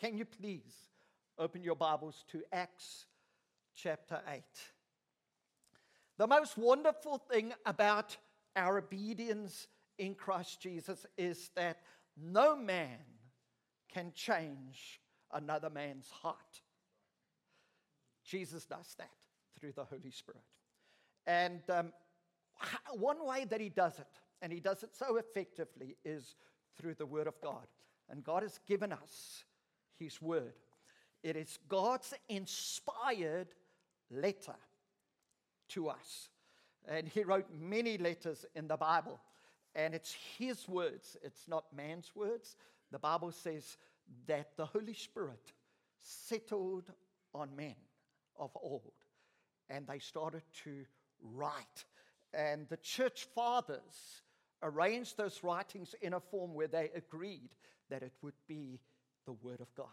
Can you please open your Bibles to Acts chapter 8? The most wonderful thing about our obedience in Christ Jesus is that no man can change another man's heart. Jesus does that through the Holy Spirit. And um, one way that he does it, and he does it so effectively, is through the Word of God. And God has given us His Word. It is God's inspired letter to us. And He wrote many letters in the Bible. And it's His words, it's not man's words. The Bible says that the Holy Spirit settled on men of old, and they started to write. And the church fathers arranged those writings in a form where they agreed that it would be the Word of God.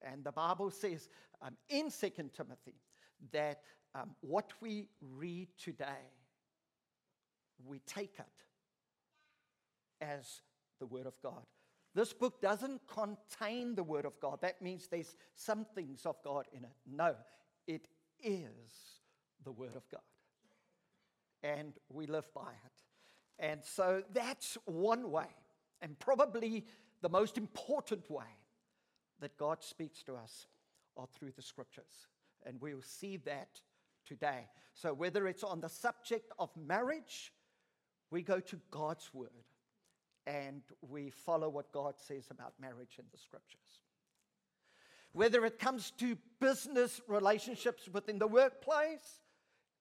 And the Bible says um, in 2 Timothy that um, what we read today, we take it as the Word of God. This book doesn't contain the Word of God. That means there's some things of God in it. No, it is the Word of God. And we live by it. And so that's one way, and probably the most important way that God speaks to us are through the scriptures. And we'll see that today. So, whether it's on the subject of marriage, we go to God's word and we follow what God says about marriage in the scriptures. Whether it comes to business relationships within the workplace,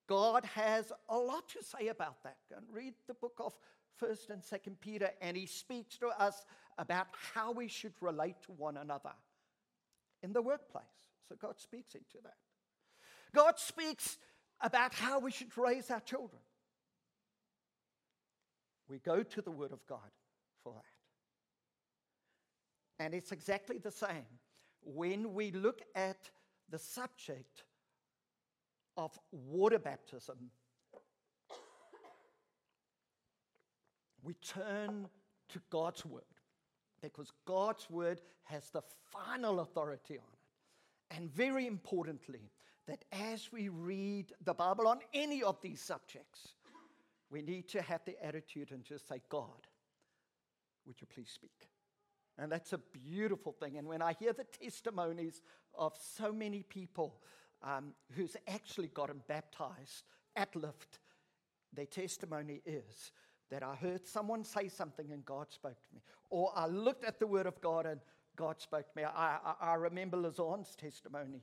God has a lot to say about that. Go and read the book of 1st and 2nd Peter, and he speaks to us about how we should relate to one another in the workplace. So God speaks into that. God speaks about how we should raise our children. We go to the Word of God for that. And it's exactly the same when we look at the subject of water baptism, we turn to God's word because God's word has the final authority on it. And very importantly, that as we read the Bible on any of these subjects, we need to have the attitude and just say, God, would you please speak? And that's a beautiful thing. And when I hear the testimonies of so many people um, who's actually gotten baptized at Lift, their testimony is that I heard someone say something and God spoke to me. Or I looked at the Word of God and God spoke to me. I, I, I remember Lazon's testimony.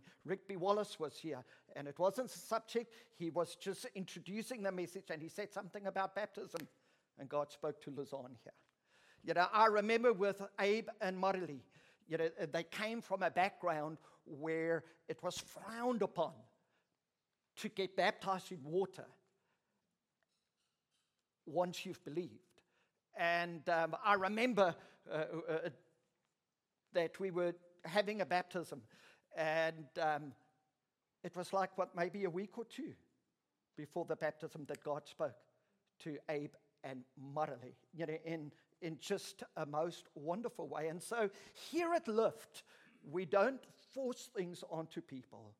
B. Wallace was here, and it wasn't a subject. He was just introducing the message, and he said something about baptism, and God spoke to Lazon here. You know, I remember with Abe and Marley, you know, they came from a background where it was frowned upon to get baptized in water once you've believed. And um, I remember uh, uh, that we were having a baptism, and um, it was like, what, maybe a week or two before the baptism that God spoke to Abe and Marley, you know, in in just a most wonderful way. And so here at Lift, we don't force things onto people,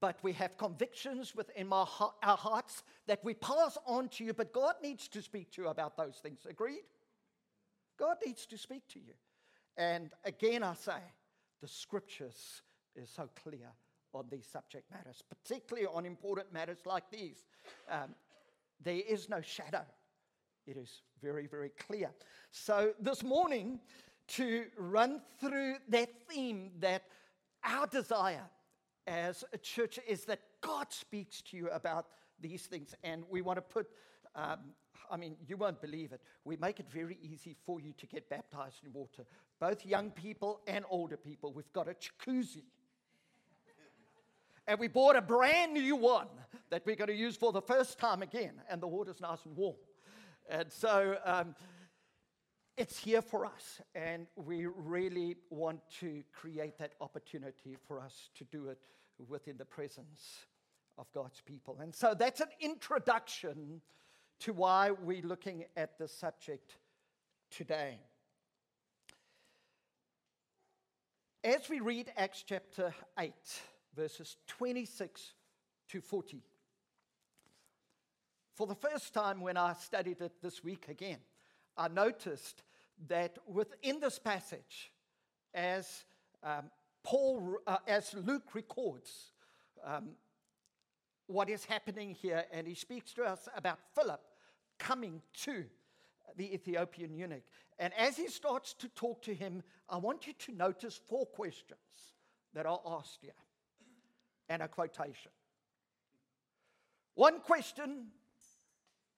but we have convictions within our hearts that we pass on to you, but God needs to speak to you about those things. Agreed? God needs to speak to you. And again, I say, the scriptures is so clear on these subject matters, particularly on important matters like these. Um, there is no shadow it is very, very clear. So, this morning, to run through that theme that our desire as a church is that God speaks to you about these things. And we want to put, um, I mean, you won't believe it. We make it very easy for you to get baptized in water, both young people and older people. We've got a jacuzzi. and we bought a brand new one that we're going to use for the first time again, and the water's nice and warm. And so um, it's here for us, and we really want to create that opportunity for us to do it within the presence of God's people. And so that's an introduction to why we're looking at the subject today. As we read Acts chapter 8, verses 26 to 40, for the first time when I studied it this week again, I noticed that within this passage, as um, Paul, uh, as Luke records um, what is happening here, and he speaks to us about Philip coming to the Ethiopian eunuch. And as he starts to talk to him, I want you to notice four questions that are asked here and a quotation. One question,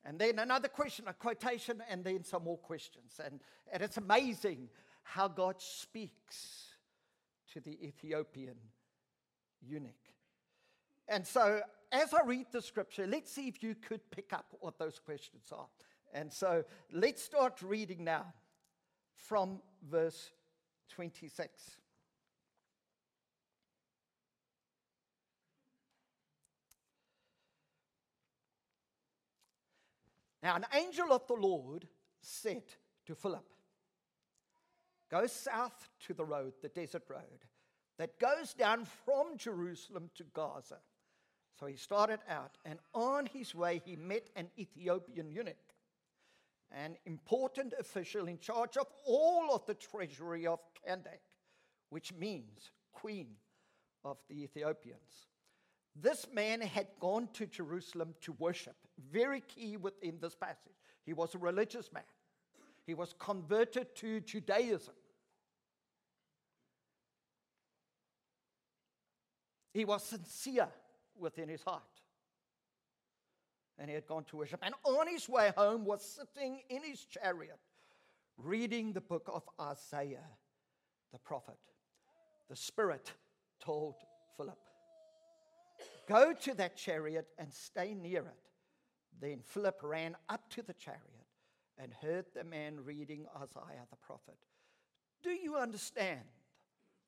and then another question, a quotation, and then some more questions. And, and it's amazing how God speaks to the Ethiopian eunuch. And so, as I read the scripture, let's see if you could pick up what those questions are. And so, let's start reading now from verse 26. Now, an angel of the Lord said to Philip, Go south to the road, the desert road, that goes down from Jerusalem to Gaza. So he started out, and on his way, he met an Ethiopian eunuch, an important official in charge of all of the treasury of Candace, which means queen of the Ethiopians. This man had gone to Jerusalem to worship. Very key within this passage. He was a religious man, he was converted to Judaism. He was sincere within his heart. And he had gone to worship. And on his way home was sitting in his chariot reading the book of Isaiah the prophet. The Spirit told Philip, Go to that chariot and stay near it. Then Philip ran up to the chariot and heard the man reading Isaiah the prophet. Do you understand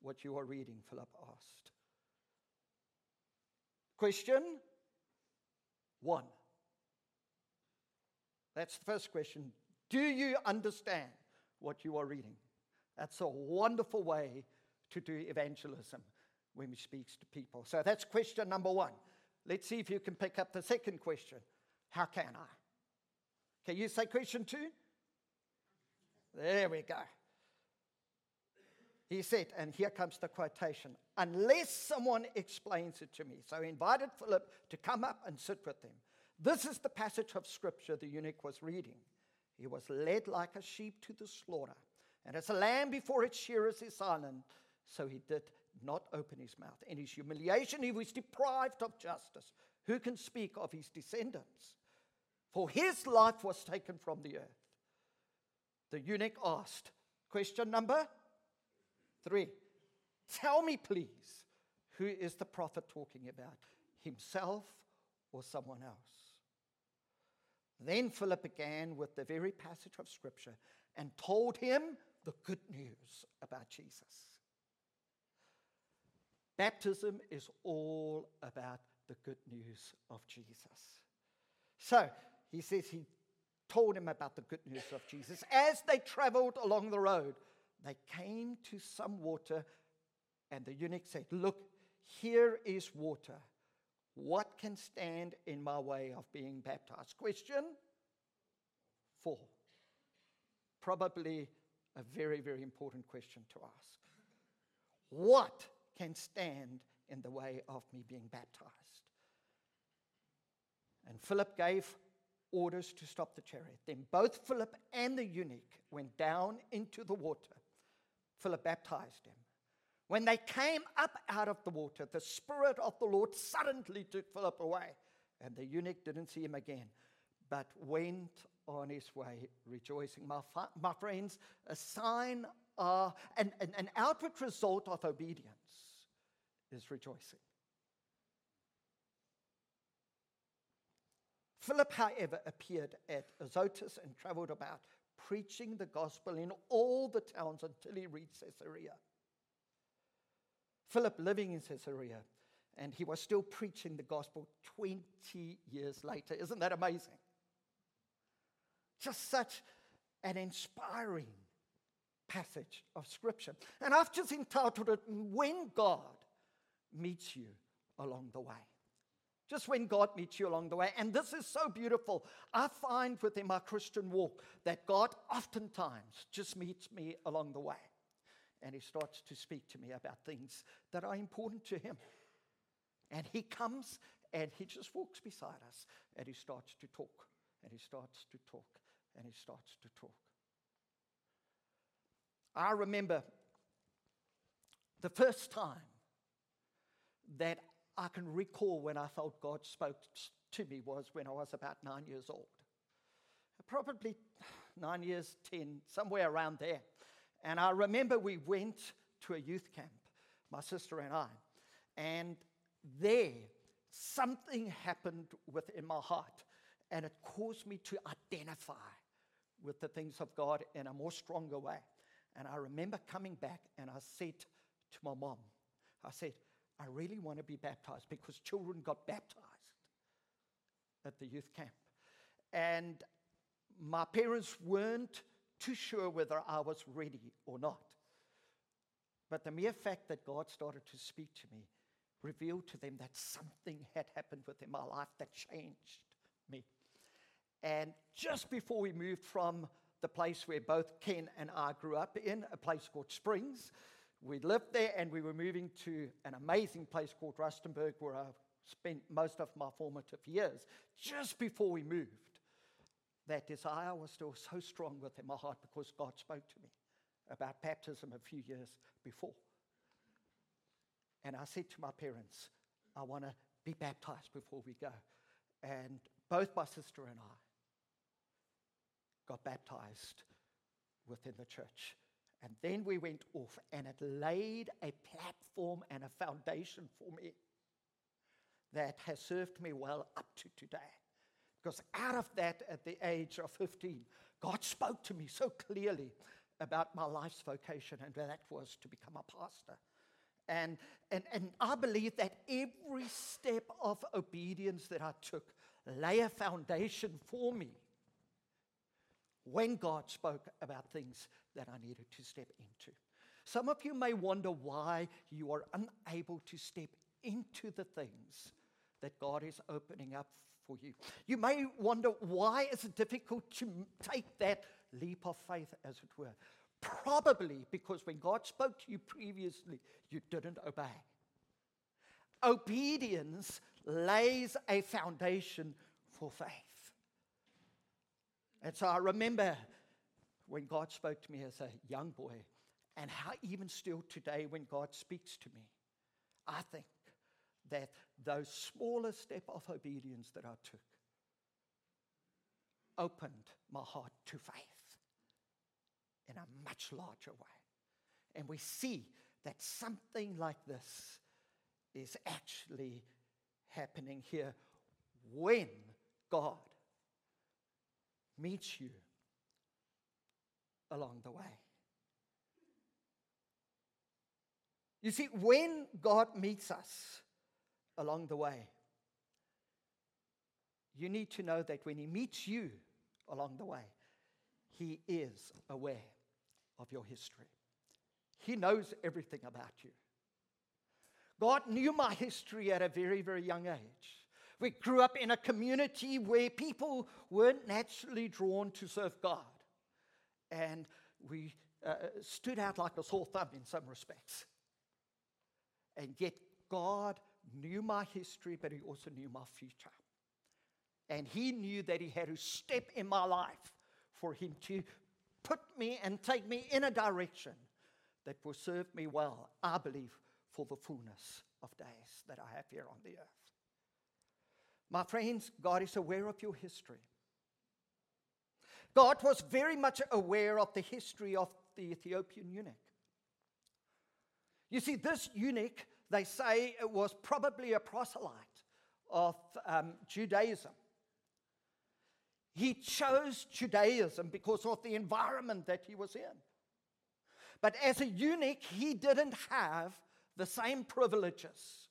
what you are reading? Philip asked. Question one. That's the first question. Do you understand what you are reading? That's a wonderful way to do evangelism when we speak to people. So that's question number one. Let's see if you can pick up the second question. How can I? Can you say question two? There we go. He said, and here comes the quotation unless someone explains it to me. So he invited Philip to come up and sit with him. This is the passage of scripture the eunuch was reading. He was led like a sheep to the slaughter, and as a lamb before its shearers is silent, so he did not open his mouth. In his humiliation, he was deprived of justice. Who can speak of his descendants? For his life was taken from the earth. The eunuch asked, question number three Tell me, please, who is the prophet talking about? Himself or someone else? Then Philip began with the very passage of Scripture and told him the good news about Jesus. Baptism is all about the good news of Jesus. So he says he told him about the good news of Jesus. As they traveled along the road, they came to some water, and the eunuch said, Look, here is water. What can stand in my way of being baptized? Question four. Probably a very, very important question to ask. What can stand in the way of me being baptized. And Philip gave orders to stop the chariot. Then both Philip and the eunuch went down into the water. Philip baptized him. When they came up out of the water, the Spirit of the Lord suddenly took Philip away, and the eunuch didn't see him again, but went on his way rejoicing. My, my friends, a sign, uh, an, an, an outward result of obedience is rejoicing. Philip, however, appeared at Azotus and traveled about, preaching the gospel in all the towns until he reached Caesarea. Philip living in Caesarea, and he was still preaching the gospel 20 years later. Isn't that amazing? Just such an inspiring passage of Scripture. And I've just entitled it, When God Meets You Along the Way. Just when God meets you along the way. And this is so beautiful. I find within my Christian walk that God oftentimes just meets me along the way. And He starts to speak to me about things that are important to Him. And He comes and He just walks beside us and He starts to talk. And He starts to talk. And He starts to talk. I remember the first time that I can recall when I felt God spoke to me was when I was about nine years old. Probably nine years, ten, somewhere around there. And I remember we went to a youth camp, my sister and I. And there, something happened within my heart, and it caused me to identify with the things of God in a more stronger way. And I remember coming back and I said to my mom, I said, I really want to be baptized because children got baptized at the youth camp. And my parents weren't too sure whether I was ready or not. But the mere fact that God started to speak to me revealed to them that something had happened within my life that changed me. And just before we moved from the place where both Ken and I grew up in, a place called Springs. We lived there and we were moving to an amazing place called Rustenburg where I spent most of my formative years. Just before we moved, that desire was still so strong within my heart because God spoke to me about baptism a few years before. And I said to my parents, I want to be baptized before we go. And both my sister and I got baptized within the church. And then we went off, and it laid a platform and a foundation for me that has served me well up to today. Because out of that, at the age of 15, God spoke to me so clearly about my life's vocation, and that was to become a pastor. And, and, and I believe that every step of obedience that I took lay a foundation for me when God spoke about things that I needed to step into. Some of you may wonder why you are unable to step into the things that God is opening up for you. You may wonder why is it difficult to take that leap of faith, as it were. Probably because when God spoke to you previously, you didn't obey. Obedience lays a foundation for faith. And so I remember when God spoke to me as a young boy, and how even still today, when God speaks to me, I think that those smaller step of obedience that I took opened my heart to faith in a much larger way. And we see that something like this is actually happening here when God meets you along the way. You see, when God meets us along the way, you need to know that when He meets you along the way, He is aware of your history. He knows everything about you. God knew my history at a very, very young age. We grew up in a community where people weren't naturally drawn to serve God. And we uh, stood out like a sore thumb in some respects. And yet, God knew my history, but He also knew my future. And He knew that He had to step in my life for Him to put me and take me in a direction that will serve me well, I believe, for the fullness of days that I have here on the earth. My friends, God is aware of your history. God was very much aware of the history of the Ethiopian eunuch. You see, this eunuch, they say, was probably a proselyte of um, Judaism. He chose Judaism because of the environment that he was in. But as a eunuch, he didn't have the same privileges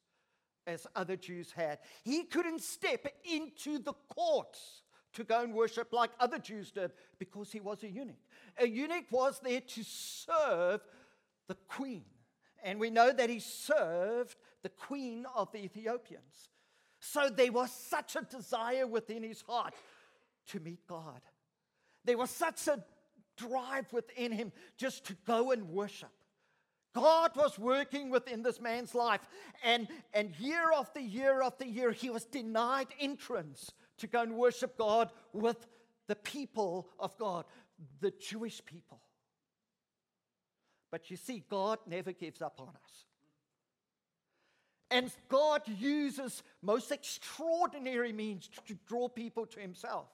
as other Jews had. He couldn't step into the courts to go and worship like other Jews did because he was a eunuch. A eunuch was there to serve the queen. And we know that he served the queen of the Ethiopians. So there was such a desire within his heart to meet God. There was such a drive within him just to go and worship. God was working within this man's life. And, and year after year after year, he was denied entrance to go and worship God with the people of God, the Jewish people. But you see, God never gives up on us. And God uses most extraordinary means to draw people to Himself.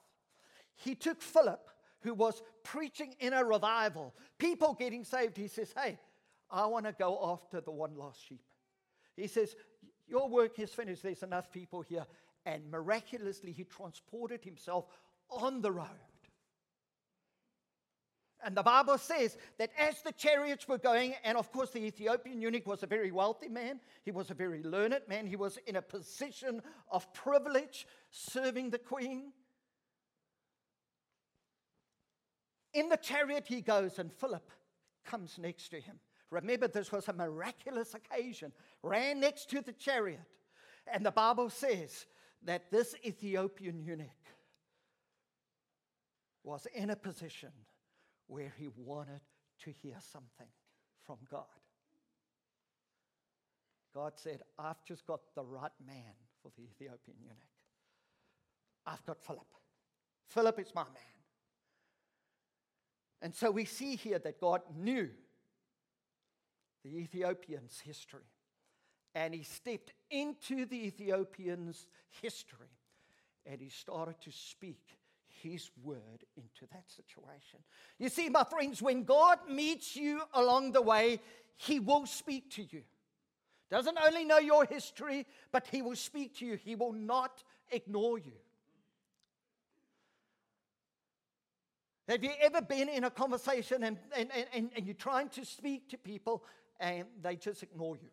He took Philip, who was preaching in a revival, people getting saved. He says, Hey, I want to go after the one lost sheep. He says, Your work is finished. There's enough people here. And miraculously, he transported himself on the road. And the Bible says that as the chariots were going, and of course, the Ethiopian eunuch was a very wealthy man, he was a very learned man, he was in a position of privilege serving the queen. In the chariot he goes, and Philip comes next to him. Remember, this was a miraculous occasion. Ran next to the chariot. And the Bible says that this Ethiopian eunuch was in a position where he wanted to hear something from God. God said, I've just got the right man for the Ethiopian eunuch. I've got Philip. Philip is my man. And so we see here that God knew the Ethiopians' history. And he stepped into the Ethiopians' history and he started to speak his word into that situation. You see, my friends, when God meets you along the way, he will speak to you. Doesn't only know your history, but he will speak to you. He will not ignore you. Have you ever been in a conversation and, and, and, and you're trying to speak to people and they just ignore you.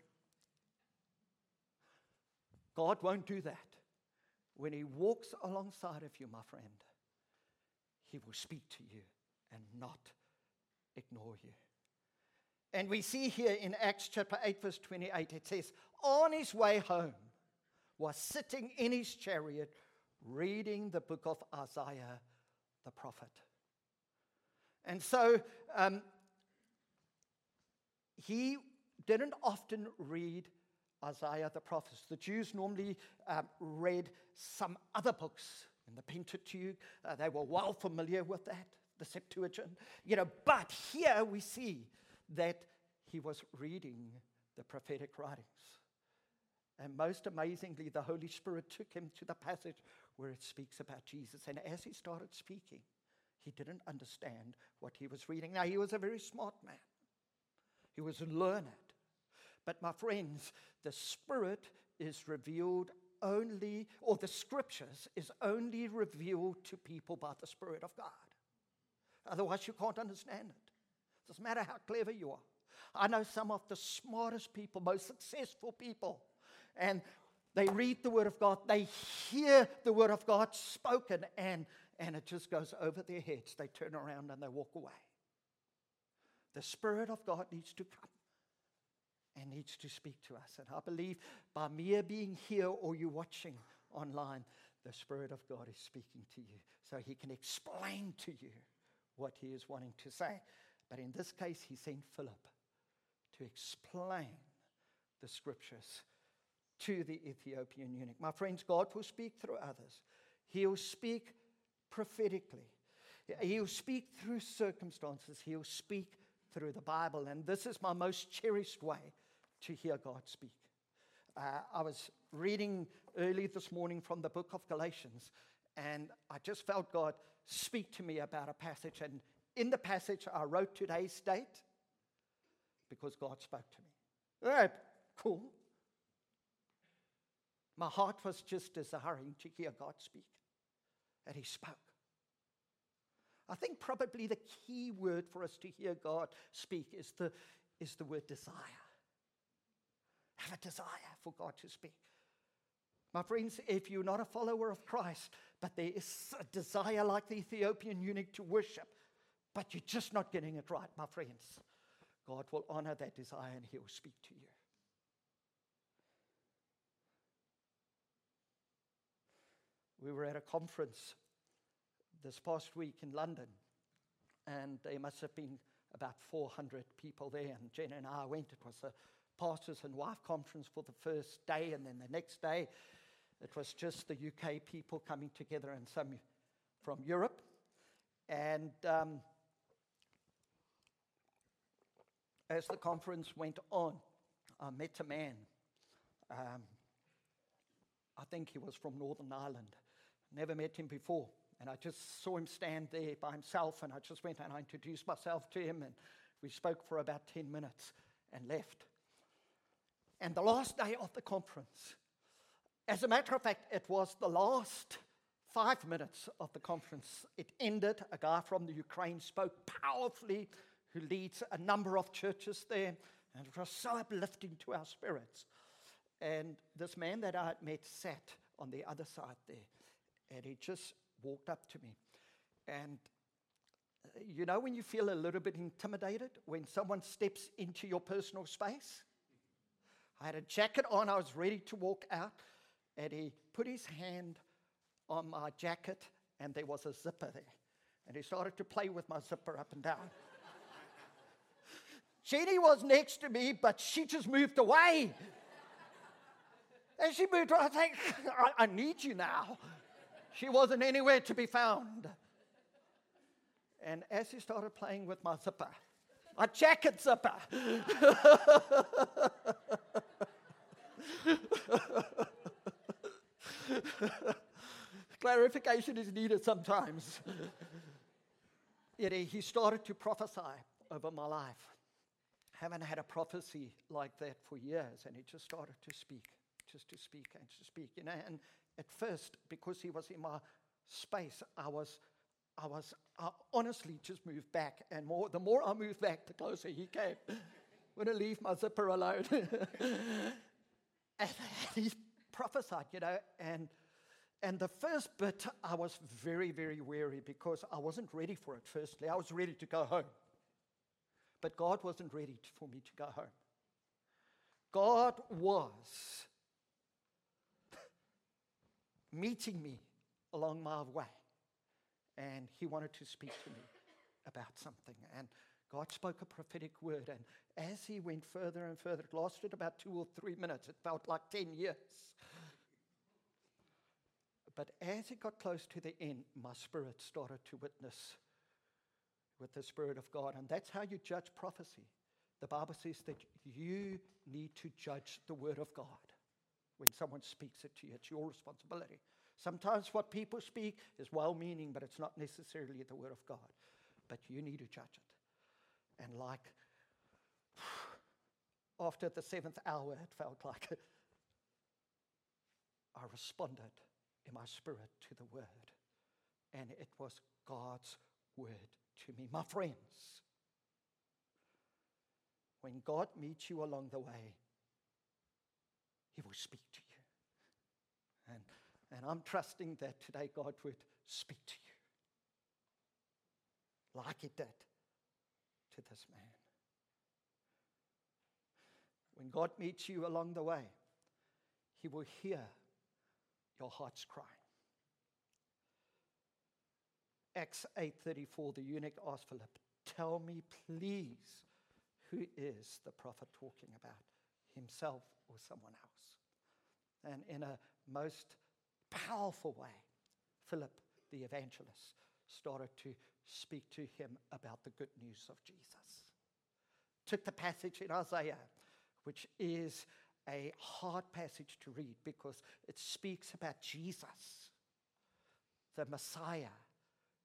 God won't do that. When He walks alongside of you, my friend, He will speak to you and not ignore you. And we see here in Acts chapter 8, verse 28, it says, On his way home, was sitting in his chariot reading the book of Isaiah the prophet. And so um, he didn't often read Isaiah the prophet. The Jews normally um, read some other books in the Pentateuch. Uh, they were well familiar with that, the Septuagint. You know, but here we see that he was reading the prophetic writings. And most amazingly, the Holy Spirit took him to the passage where it speaks about Jesus. And as he started speaking, he didn't understand what he was reading. Now, he was a very smart man. He was learned. But my friends, the Spirit is revealed only, or the Scriptures is only revealed to people by the Spirit of God. Otherwise, you can't understand it. Doesn't matter how clever you are. I know some of the smartest people, most successful people, and they read the Word of God, they hear the Word of God spoken, and, and it just goes over their heads. They turn around and they walk away. The Spirit of God needs to come and needs to speak to us. And I believe by mere being here or you watching online, the Spirit of God is speaking to you so He can explain to you what He is wanting to say. But in this case, He sent Philip to explain the scriptures to the Ethiopian eunuch. My friends, God will speak through others, He'll speak prophetically. He'll speak through circumstances. He'll speak through the Bible. And this is my most cherished way to hear God speak. Uh, I was reading early this morning from the book of Galatians, and I just felt God speak to me about a passage. And in the passage, I wrote today's date because God spoke to me. All right, cool. My heart was just desiring to hear God speak, and He spoke. I think probably the key word for us to hear God speak is the, is the word desire. Have a desire for God to speak. My friends, if you're not a follower of Christ, but there is a desire like the Ethiopian eunuch to worship, but you're just not getting it right, my friends, God will honor that desire and He will speak to you. We were at a conference this past week in London, and there must have been about 400 people there. And Jen and I went. It was a pastors and wife conference for the first day, and then the next day, it was just the UK people coming together and some from Europe. And um, as the conference went on, I met a man. Um, I think he was from Northern Ireland. Never met him before. And I just saw him stand there by himself, and I just went and I introduced myself to him, and we spoke for about 10 minutes and left. And the last day of the conference, as a matter of fact, it was the last five minutes of the conference. It ended. A guy from the Ukraine spoke powerfully, who leads a number of churches there, and it was so uplifting to our spirits. And this man that I had met sat on the other side there, and he just walked up to me. And uh, you know when you feel a little bit intimidated when someone steps into your personal space? I had a jacket on, I was ready to walk out, and he put his hand on my jacket, and there was a zipper there. And he started to play with my zipper up and down. Jenny was next to me, but she just moved away. And she moved. I think, I, I need you now. She wasn't anywhere to be found. And as he started playing with my zipper, my jacket zipper, clarification is needed sometimes. Yet he started to prophesy over my life. Haven't had a prophecy like that for years, and he just started to speak, just to speak and to speak. You know, and at first, because he was in my space, I was, I was, I honestly just moved back, and more. The more I moved back, the closer he came. I'm going to leave my zipper alone. and he prophesied, you know, and and the first bit, I was very, very weary because I wasn't ready for it. Firstly, I was ready to go home, but God wasn't ready for me to go home. God was meeting me along my way. And he wanted to speak to me about something. And God spoke a prophetic word. And as he went further and further, it lasted about two or three minutes. It felt like 10 years. But as it got close to the end, my spirit started to witness with the Spirit of God. And that's how you judge prophecy. The Bible says that you need to judge the Word of God when someone speaks it to you. It's your responsibility. Sometimes what people speak is well meaning, but it's not necessarily the word of God. But you need to judge it. And like after the seventh hour, it felt like I responded in my spirit to the word. And it was God's word to me. My friends, when God meets you along the way, he will speak to you. And, and I'm trusting that today God would speak to you like He did to this man. When God meets you along the way, He will hear your heart's cry. Acts 8:34 the eunuch asked Philip, "Tell me please, who is the prophet talking about? Himself or someone else?" and in a most powerful way, Philip the evangelist started to speak to him about the good news of Jesus. Took the passage in Isaiah, which is a hard passage to read because it speaks about Jesus, the Messiah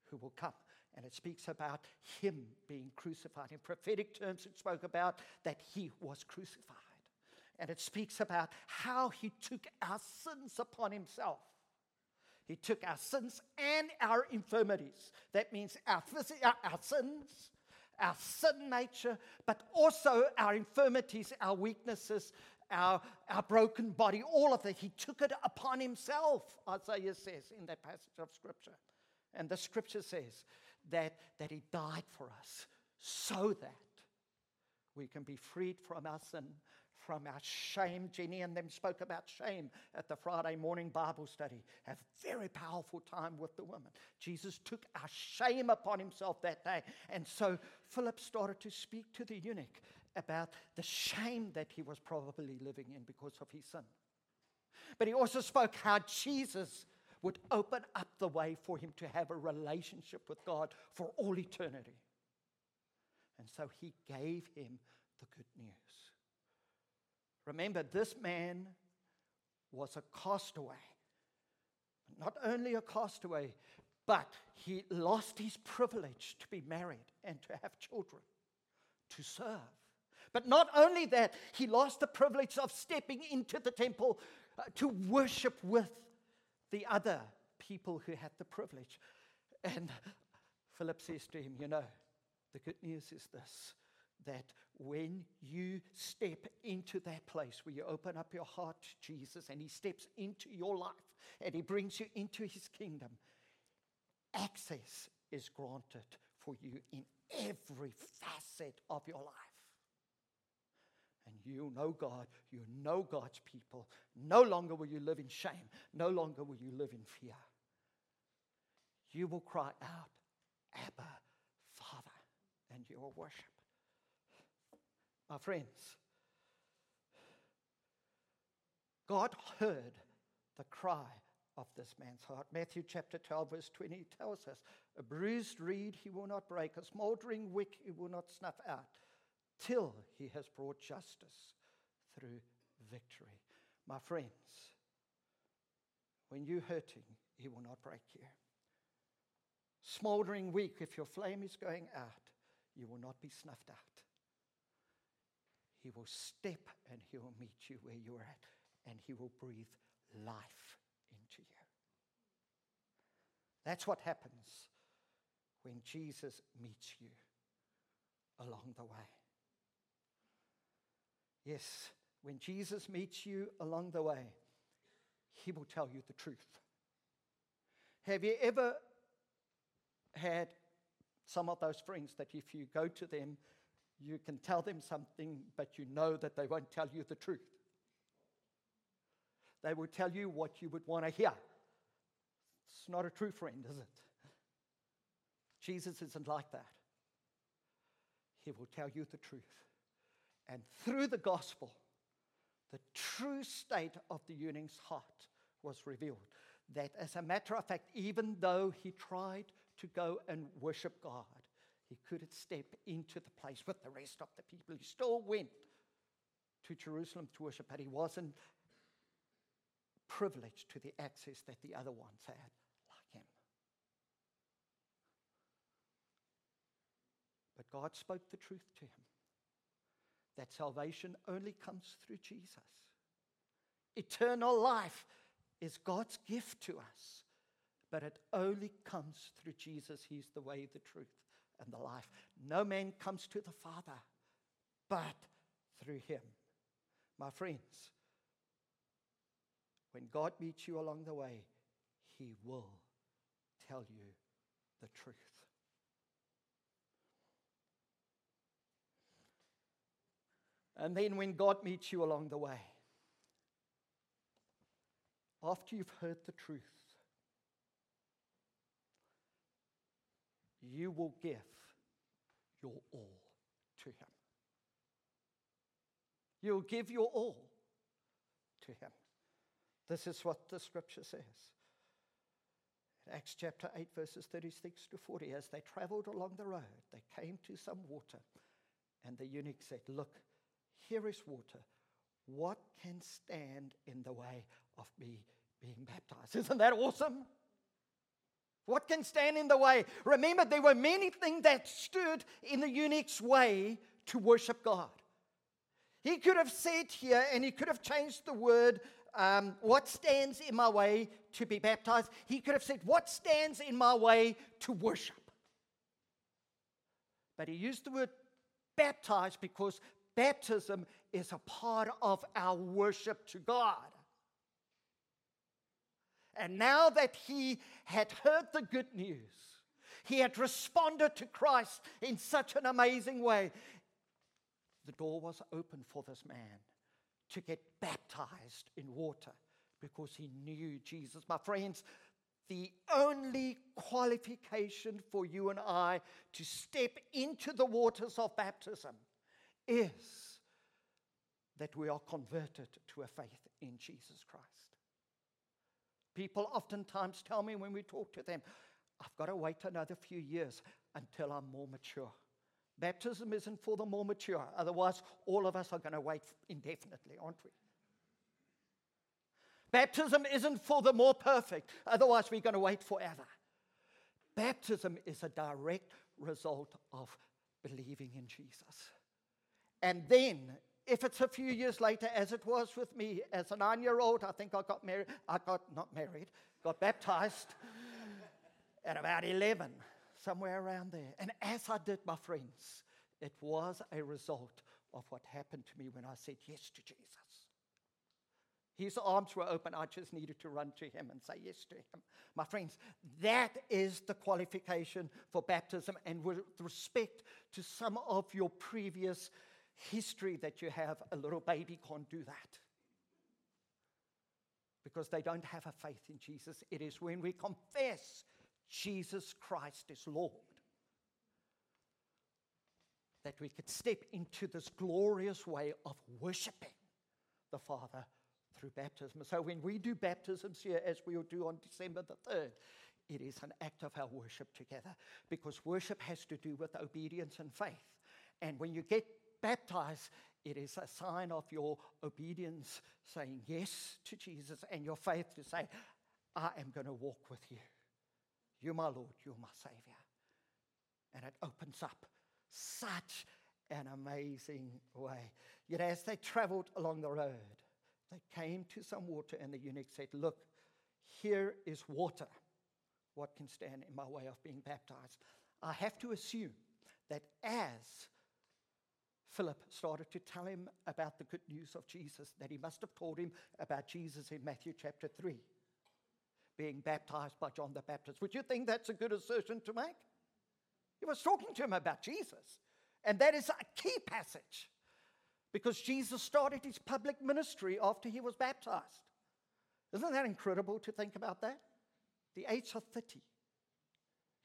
who will come. And it speaks about him being crucified. In prophetic terms, it spoke about that he was crucified and it speaks about how he took our sins upon himself. He took our sins and our infirmities. That means our, phys- our sins, our sin nature, but also our infirmities, our weaknesses, our, our broken body, all of that. He took it upon himself, Isaiah says in that passage of Scripture. And the Scripture says that, that He died for us so that we can be freed from our sin, from our shame. Jenny and them spoke about shame at the Friday morning Bible study. Have a very powerful time with the woman. Jesus took our shame upon himself that day. And so Philip started to speak to the eunuch about the shame that he was probably living in because of his sin. But he also spoke how Jesus would open up the way for him to have a relationship with God for all eternity. And so he gave him the good news. Remember, this man was a castaway. Not only a castaway, but he lost his privilege to be married and to have children, to serve. But not only that, he lost the privilege of stepping into the temple uh, to worship with the other people who had the privilege. And Philip says to him, You know, the good news is this that when you step into that place where you open up your heart to Jesus and He steps into your life and He brings you into His kingdom, access is granted for you in every facet of your life. And you know God, you know God's people. No longer will you live in shame, no longer will you live in fear. You will cry out, Abba, Father, and you will worship. My friends, God heard the cry of this man's heart. Matthew chapter 12, verse 20 tells us a bruised reed he will not break, a smoldering wick he will not snuff out, till he has brought justice through victory. My friends, when you're hurting, he will not break you. Smoldering wick, if your flame is going out, you will not be snuffed out. He will step and He will meet you where you're at, and He will breathe life into you. That's what happens when Jesus meets you along the way. Yes, when Jesus meets you along the way, He will tell you the truth. Have you ever had some of those friends that if you go to them you can tell them something, but you know that they won't tell you the truth. They will tell you what you would want to hear. It's not a true friend, is it? Jesus isn't like that. He will tell you the truth. And through the gospel, the true state of the eunuch's heart was revealed. That, as a matter of fact, even though he tried to go and worship God, he couldn't step into the place with the rest of the people. He still went to Jerusalem to worship, but he wasn't privileged to the access that the other ones had, like him. But God spoke the truth to him that salvation only comes through Jesus. Eternal life is God's gift to us, but it only comes through Jesus. He's the way, the truth, and the life. No man comes to the Father but through him. My friends, when God meets you along the way, he will tell you the truth. And then when God meets you along the way, after you've heard the truth, you will give your all to Him. You'll give your all to Him. This is what the scripture says. Acts chapter 8, verses 36 to 40, as they traveled along the road, they came to some water, and the eunuch said, Look, here is water. What can stand in the way of me being baptized? Isn't that awesome? What can stand in the way? Remember, there were many things that stood in the eunuch's way to worship God. He could have said here, and he could have changed the word, um, what stands in my way to be baptized? He could have said, what stands in my way to worship? But he used the word baptized because baptism is a part of our worship to God. And now that he had heard the good news, He had responded to Christ in such an amazing way. The door was open for this man to get baptized in water because he knew Jesus. My friends, the only qualification for you and I to step into the waters of baptism is that we are converted to a faith in Jesus Christ. People oftentimes tell me when we talk to them, I've got to wait another few years until I'm more mature. Baptism isn't for the more mature. Otherwise, all of us are going to wait indefinitely, aren't we? Baptism isn't for the more perfect. Otherwise, we're going to wait forever. Baptism is a direct result of believing in Jesus. And then, if it's a few years later, as it was with me as a nine year old, I think I got married, I got not married, got baptized at about 11, somewhere around there. And as I did, my friends, it was a result of what happened to me when I said yes to Jesus. His arms were open. I just needed to run to him and say yes to him. My friends, that is the qualification for baptism. And with respect to some of your previous history that you have, a little baby can't do that. Because they don't have a faith in Jesus. It is when we confess Jesus Christ is Lord that we could step into this glorious way of worshiping the Father through baptism. So when we do baptisms here, as we'll do on December the 3rd, it is an act of our worship together because worship has to do with obedience and faith. And when you get baptized, it is a sign of your obedience, saying yes to Jesus, and your faith to say, I am going to walk with you. You're my Lord, you're my Savior. And it opens up such an amazing way. Yet as they traveled along the road, they came to some water, and the eunuch said, Look, here is water. What can stand in my way of being baptized? I have to assume that as Philip started to tell him about the good news of Jesus, that he must have told him about Jesus in Matthew chapter 3, being baptized by John the Baptist. Would you think that's a good assertion to make? He was talking to him about Jesus. And that is a key passage because Jesus started his public ministry after he was baptized. Isn't that incredible to think about that? The age of 30,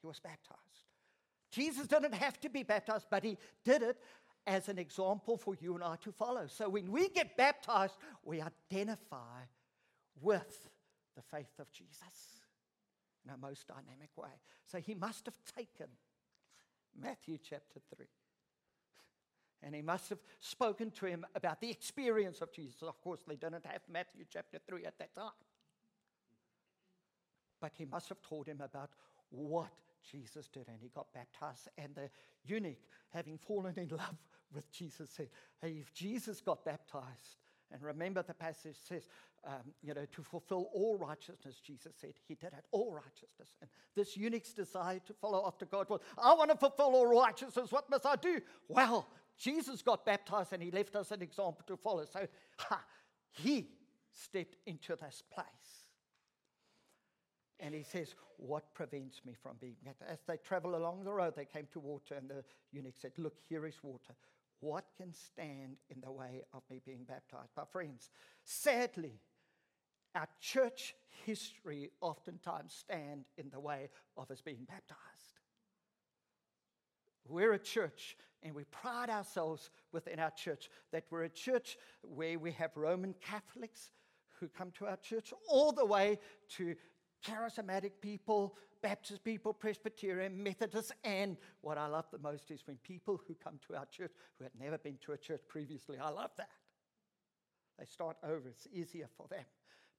he was baptized. Jesus didn't have to be baptized, but he did it as an example for you and I to follow. So when we get baptized, we identify with the faith of Jesus in a most dynamic way. So he must have taken Matthew chapter 3 and he must have spoken to him about the experience of Jesus. Of course, they didn't have Matthew chapter 3 at that time. But he must have told him about what Jesus did, and he got baptized. And the eunuch, having fallen in love with Jesus, said, Hey, if Jesus got baptized, and remember the passage says, um, you know, to fulfill all righteousness, Jesus said. He did it, all righteousness. And this eunuch's desire to follow after God was, I want to fulfill all righteousness. What must I do? Well, Jesus got baptized and he left us an example to follow. So ha, he stepped into this place. And he says, What prevents me from being baptized? As they travel along the road, they came to water, and the eunuch said, Look, here is water. What can stand in the way of me being baptized? But, friends, sadly, our church history oftentimes stand in the way of us being baptized. We're a church and we pride ourselves within our church that we're a church where we have Roman Catholics who come to our church, all the way to charismatic people, Baptist people, Presbyterian, Methodists, and what I love the most is when people who come to our church who had never been to a church previously, I love that. They start over, it's easier for them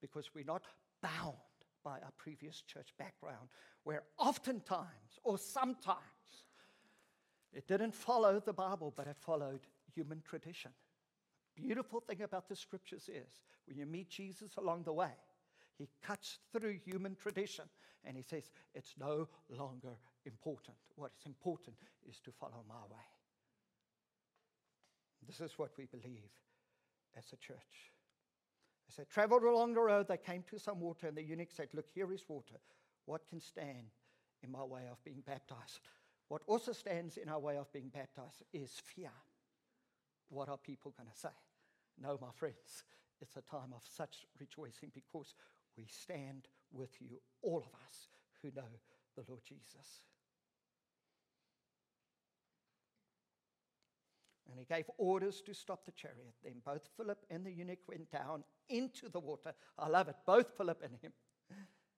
because we're not bound by our previous church background, where oftentimes or sometimes it didn't follow the Bible, but it followed human tradition. Beautiful thing about the scriptures is when you meet Jesus along the way, he cuts through human tradition and he says, It's no longer important. What is important is to follow my way. This is what we believe as a church. As they traveled along the road, they came to some water, and the eunuch said, Look, here is water. What can stand in my way of being baptized. What also stands in our way of being baptized is fear. What are people going to say? No, my friends, it's a time of such rejoicing because we stand with you, all of us who know the Lord Jesus. And he gave orders to stop the chariot. Then both Philip and the eunuch went down into the water. I love it. Both Philip and him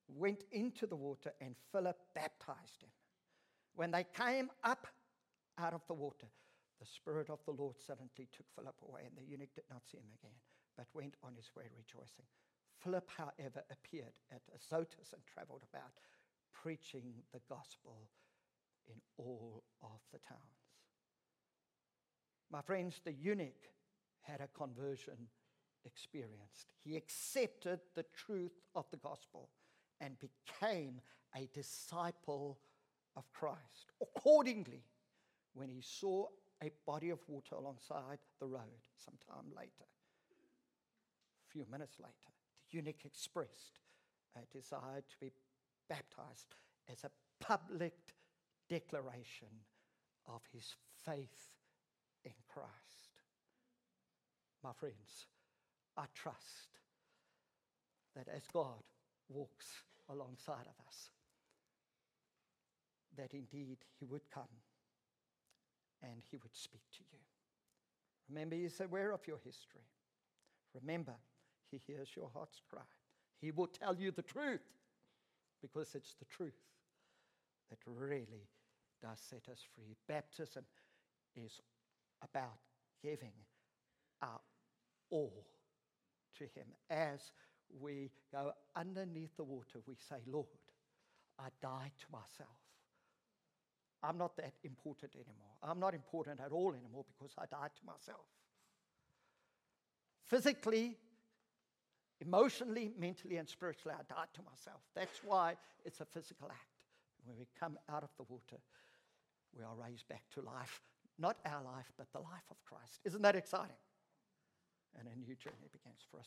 went into the water, and Philip baptized him. When they came up out of the water, the Spirit of the Lord suddenly took Philip away, and the eunuch did not see him again, but went on his way rejoicing. Philip, however, appeared at Azotus and traveled about, preaching the gospel in all of the towns. My friends, the eunuch had a conversion experienced. He accepted the truth of the gospel and became a disciple of Christ. Accordingly, when he saw a body of water alongside the road sometime later, a few minutes later, eunuch expressed a desire to be baptized as a public declaration of his faith in Christ. My friends, I trust that as God walks alongside of us, that indeed He would come and He would speak to you. Remember, He's aware of your history. Remember, He hears your heart's cry. He will tell you the truth because it's the truth that really does set us free. Baptism is about giving our all to Him. As we go underneath the water, we say, Lord, I die to myself. I'm not that important anymore. I'm not important at all anymore because I died to myself. Physically, emotionally, mentally, and spiritually, I died to myself. That's why it's a physical act. When we come out of the water, we are raised back to life. Not our life, but the life of Christ. Isn't that exciting? And a new journey begins for us.